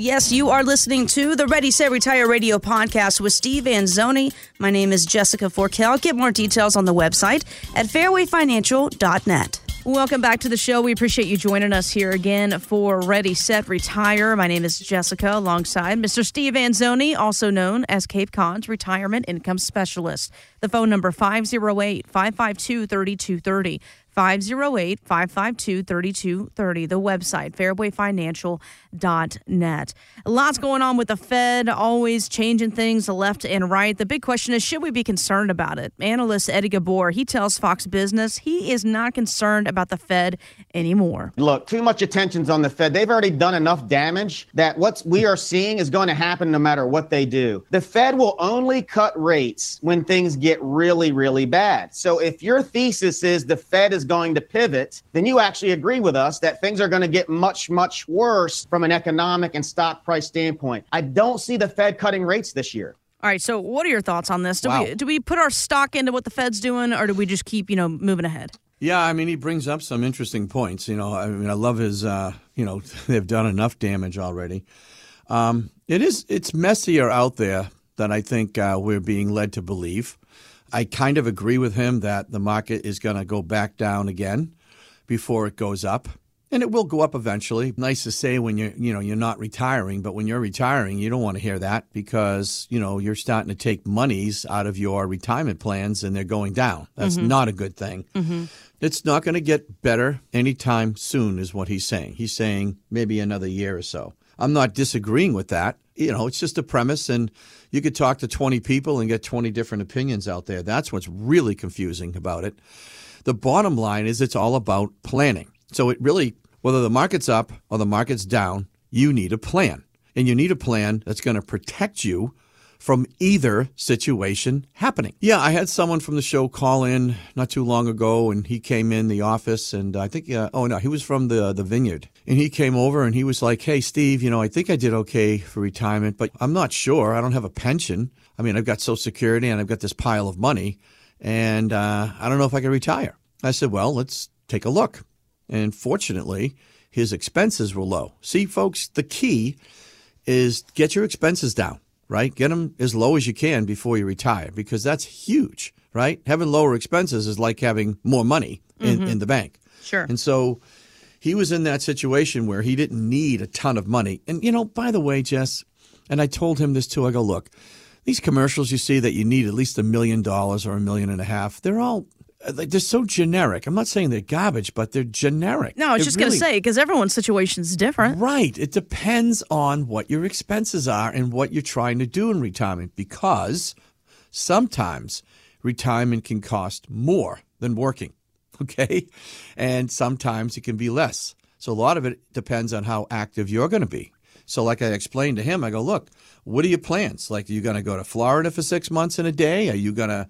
Yes, you are listening to the Ready Set Retire Radio podcast with Steve Anzoni. My name is Jessica Forkel. Get more details on the website at fairwayfinancial.net. Welcome back to the show. We appreciate you joining us here again for Ready, Set, Retire. My name is Jessica alongside Mr. Steve Anzoni, also known as Cape Cod's Retirement Income Specialist. The phone number 508 552 3230. 508 552 3230. The website, fairwayfinancial.net. Lots going on with the Fed, always changing things left and right. The big question is should we be concerned about it? Analyst Eddie Ghabour, he tells Fox Business he is not concerned about the Fed anymore. Look, too much attention's on the Fed. They've already done enough damage that what we are seeing is going to happen no matter what they do. The Fed will only cut rates when things get really, really bad. So if your thesis is the Fed is going to pivot, then you actually agree with us that things are going to get much, much worse from an economic and stock price standpoint. I don't see the Fed cutting rates this year. All right, so what are your thoughts on this? Do Wow. we do we put our stock into what the Fed's doing or do we just keep, you know, moving ahead? Yeah, I mean, he brings up some interesting points. You know, I mean, I love his. Uh, you know, they've done enough damage already. Um, it is. It's messier out there than I think uh, we're being led to believe. I kind of agree with him that the market is going to go back down again before it goes up. And it will go up eventually. Nice to say when you're, you know, you're not retiring, but when you're retiring, you don't want to hear that because, you know, you're starting to take monies out of your retirement plans and they're going down. That's mm-hmm. not a good thing. Mm-hmm. It's not going to get better anytime soon, is what he's saying. He's saying maybe another year or so. I'm not disagreeing with that. You know, it's just a premise, and you could talk to 20 people and get 20 different opinions out there. That's what's really confusing about it. The bottom line is it's all about planning. So it really, whether the market's up or the market's down, you need a plan. And you need a plan that's going to protect you from either situation happening. Yeah, I had someone from the show call in not too long ago, and he came in the office, and I think, uh, oh no, he was from the the vineyard, and he came over and he was like, "Hey, Steve, you know, I think I did okay for retirement, but I'm not sure. I don't have a pension. I mean, I've got Social Security and I've got this pile of money, and uh, I don't know if I can retire." I said, "Well, let's take a look." And fortunately, his expenses were low. See, folks, the key is get your expenses down, right? Get them as low as you can before you retire because that's huge, right? Having lower expenses is like having more money in, mm-hmm. in the bank. Sure. And so he was in that situation where he didn't need a ton of money. And, you know, by the way, Jess, and I told him this too, I go, look, these commercials you see that you need at least a million dollars or a million and a half, they're all. Uh, like, They're so generic. I'm not saying they're garbage, but they're generic. No, I was It just going to say because everyone's situation is different. Right. It depends on what your expenses are and what you're trying to do in retirement because sometimes retirement can cost more than working. Okay. And sometimes it can be less. So a lot of it depends on how active you're going to be. So, like I explained to him, I go, look, what are your plans? Like, are you going to go to Florida for six months in a day? Are you going to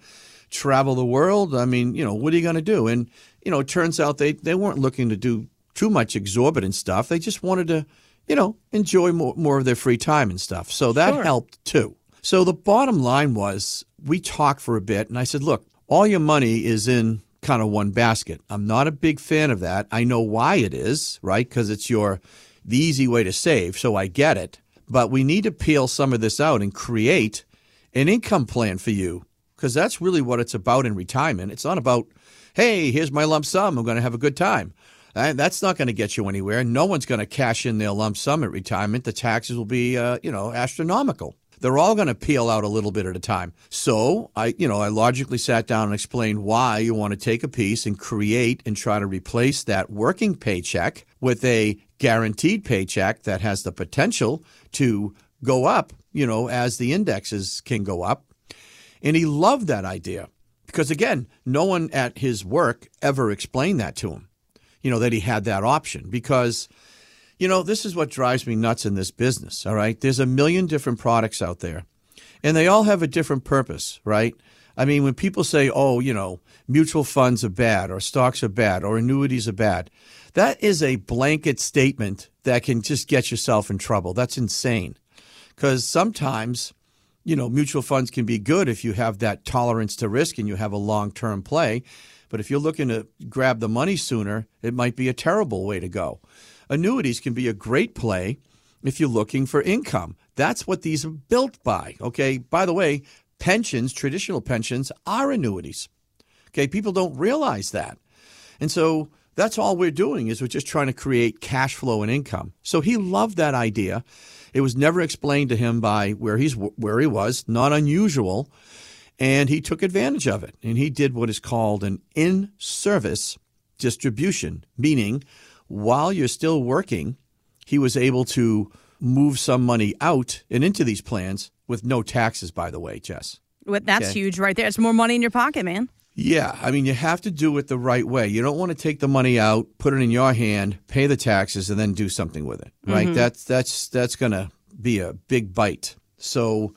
travel the world? I mean, you know, what are you going to do? And, you know, it turns out they, they weren't looking to do too much exorbitant stuff. They just wanted to, you know, enjoy more, more of their free time and stuff. So that Sure. helped too. So the bottom line was we talked for a bit and I said, look, all your money is in kind of one basket. I'm not a big fan of that. I know why it is, right? Because it's your the easy way to save, so I get it. But we need to peel some of this out and create an income plan for you because that's really what it's about in retirement. It's not about, hey, here's my lump sum. I'm going to have a good time. And that's not going to get you anywhere. No one's going to cash in their lump sum at retirement. The taxes will be, uh, you know, astronomical. They're all going to peel out a little bit at a time. So I, you know, I logically sat down and explained why you want to take a piece and create and try to replace that working paycheck with a guaranteed paycheck that has the potential to go up, you know, as the indexes can go up. And he loved that idea because, again, no one at his work ever explained that to him, you know, that he had that option. Because, you know, this is what drives me nuts in this business, all right? There's a million different products out there, and they all have a different purpose, right? I mean, when people say, oh, you know, mutual funds are bad, or stocks are bad, or annuities are bad, that is a blanket statement that can just get yourself in trouble. That's insane. Because sometimes, you know, mutual funds can be good if you have that tolerance to risk and you have a long term play. But if you're looking to grab the money sooner, it might be a terrible way to go. Annuities can be a great play if you're looking for income. That's what these are built by. Okay. By the way, pensions, traditional pensions, are annuities. Okay. People don't realize that. And so that's all we're doing is we're just trying to create cash flow and income. So he loved that idea. It was never explained to him by where he's where he was, not unusual, and he took advantage of it. And he did what is called an in-service distribution, meaning while you're still working, he was able to move some money out and into these plans with no taxes, by the way, Jess. That's okay. huge right there. It's more money in your pocket, man. Yeah, I mean, you have to do it the right way. You don't want to take the money out, put it in your hand, pay the taxes, and then do something with it. Right? Mm-hmm. That's that's that's going to be a big bite. So,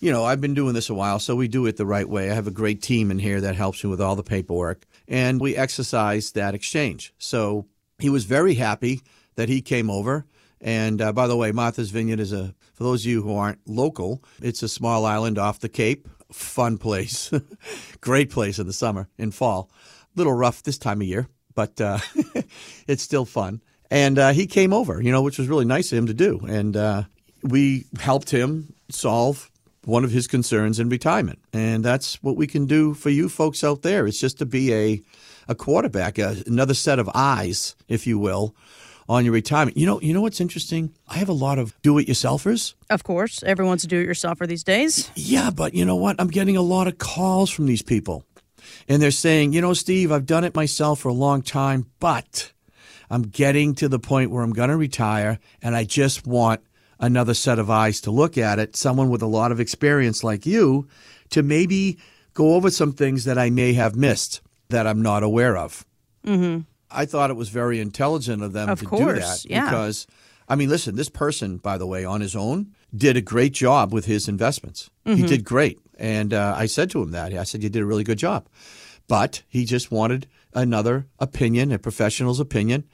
you know, I've been doing this a while, so we do it the right way. I have a great team in here that helps me with all the paperwork, and we exercise that exchange. So he was very happy that he came over. And uh, by the way, Martha's Vineyard is a, for those of you who aren't local, it's a small island off the Cape. Fun place. Great place in the summer in fall. A little rough this time of year, but uh, it's still fun. And uh, he came over, you know, which was really nice of him to do. And uh, we helped him solve one of his concerns in retirement. And that's what we can do for you folks out there. It's just to be a, a quarterback, a, another set of eyes, if you will, on your retirement. You know, you know what's interesting? I have a lot of do-it-yourselfers. Of course, everyone's a do-it-yourselfer these days. Yeah, but you know what? I'm getting a lot of calls from these people, and they're saying, you know, Steve, I've done it myself for a long time, but I'm getting to the point where I'm going to retire, and I just want another set of eyes to look at it. Someone with a lot of experience like you to maybe go over some things that I may have missed that I'm not aware of. Mm-hmm. I thought it was very intelligent of them of to course, do that yeah. because, I mean, listen, this person, by the way, on his own, did a great job with his investments. Mm-hmm. He did great, and uh, I said to him that I said you did a really good job, but he just wanted another opinion, a professional's opinion,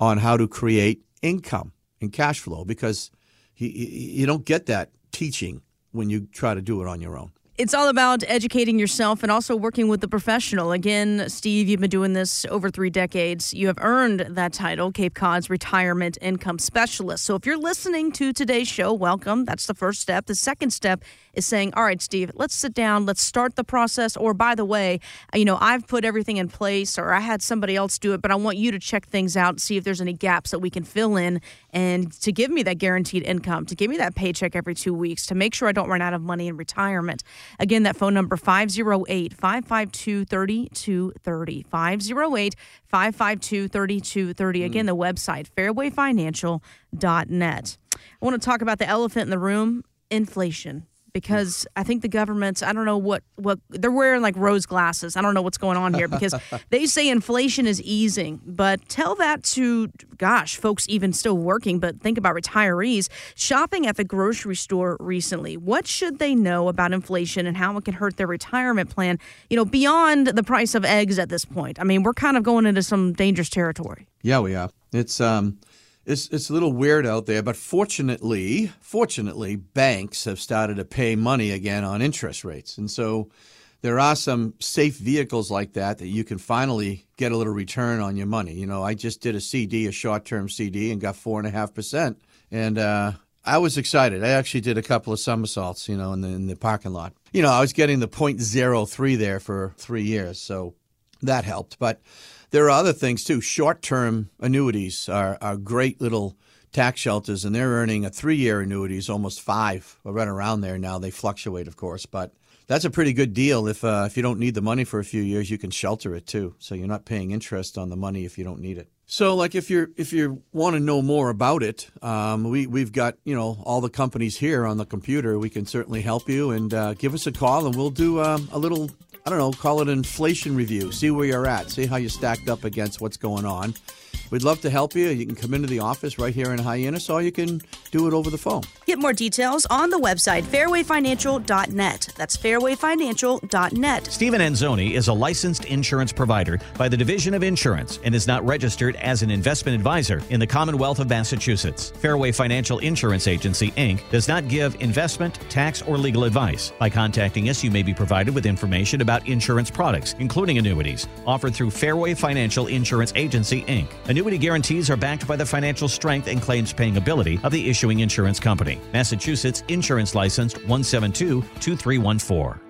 on how to create income and cash flow because he, he, you don't get that teaching when you try to do it on your own. It's all about educating yourself and also working with the professional. Again, Steve, you've been doing this over three decades. You have earned that title, Cape Cod's Retirement Income Specialist. So if you're listening to today's show, welcome. That's the first step. The second step is saying, all right, Steve, let's sit down, let's start the process. Or by the way, uh, you know, I've put everything in place or I had somebody else do it, but I want you to check things out, see if there's any gaps that we can fill in and to give me that guaranteed income, to give me that paycheck every two weeks, to make sure I don't run out of money in retirement. Again, that phone number 508 552 3230. 508 552 3230. Hmm. Again, the website fairwayfinancial.net. I want to talk about the elephant in the room inflation because I think the government's I don't know what what they're wearing like rose glasses. I don't know what's going on here because they say inflation is easing, but tell that to gosh, folks even still working, but think about retirees shopping at the grocery store recently. What should they know about inflation and how it can hurt their retirement plan, you know, beyond the price of eggs at this point? I mean, we're kind of going into some dangerous territory. Yeah, we are. It's um it's it's a little weird out there, but fortunately, fortunately, banks have started to pay money again on interest rates, and so there are some safe vehicles like that that you can finally get a little return on your money. You know, I just did a CD, a short-term CD, and got four and uh, I was excited. I actually did a couple of somersaults, you know, in the in the parking lot. You know, I was getting the .03 there for three years, so that helped, but there are other things too. Short term annuities are, are great little tax shelters, and they're earning a three year annuity is almost five, or right around there now. They fluctuate, of course, but that's a pretty good deal. If uh, if you don't need the money for a few years, you can shelter it too, so you're not paying interest on the money if you don't need it. So, like if you're if you want to know more about it, um, we we've got you know all the companies here on the computer. We can certainly help you and uh, give us a call, and we'll do um, a little I don't know, call it an inflation review. See where you're at. See how you stacked up against what's going on. We'd love to help you. You can come into the office right here in Hyannis, or you can do it over the phone. Get more details on the website fairwayfinancial.net. That's fairwayfinancial.net. Stephen Anzoni is a licensed insurance provider by the Division of Insurance and is not registered as an investment advisor in the Commonwealth of Massachusetts. Fairway Financial Insurance Agency, Inc. does not give investment, tax, or legal advice. By contacting us, you may be provided with information about insurance products, including annuities, offered through Fairway Financial Insurance Agency, Inc. Annuities Annuity guarantees are backed by the financial strength and claims paying ability of the issuing insurance company. Massachusetts Insurance Licensed 172 2314.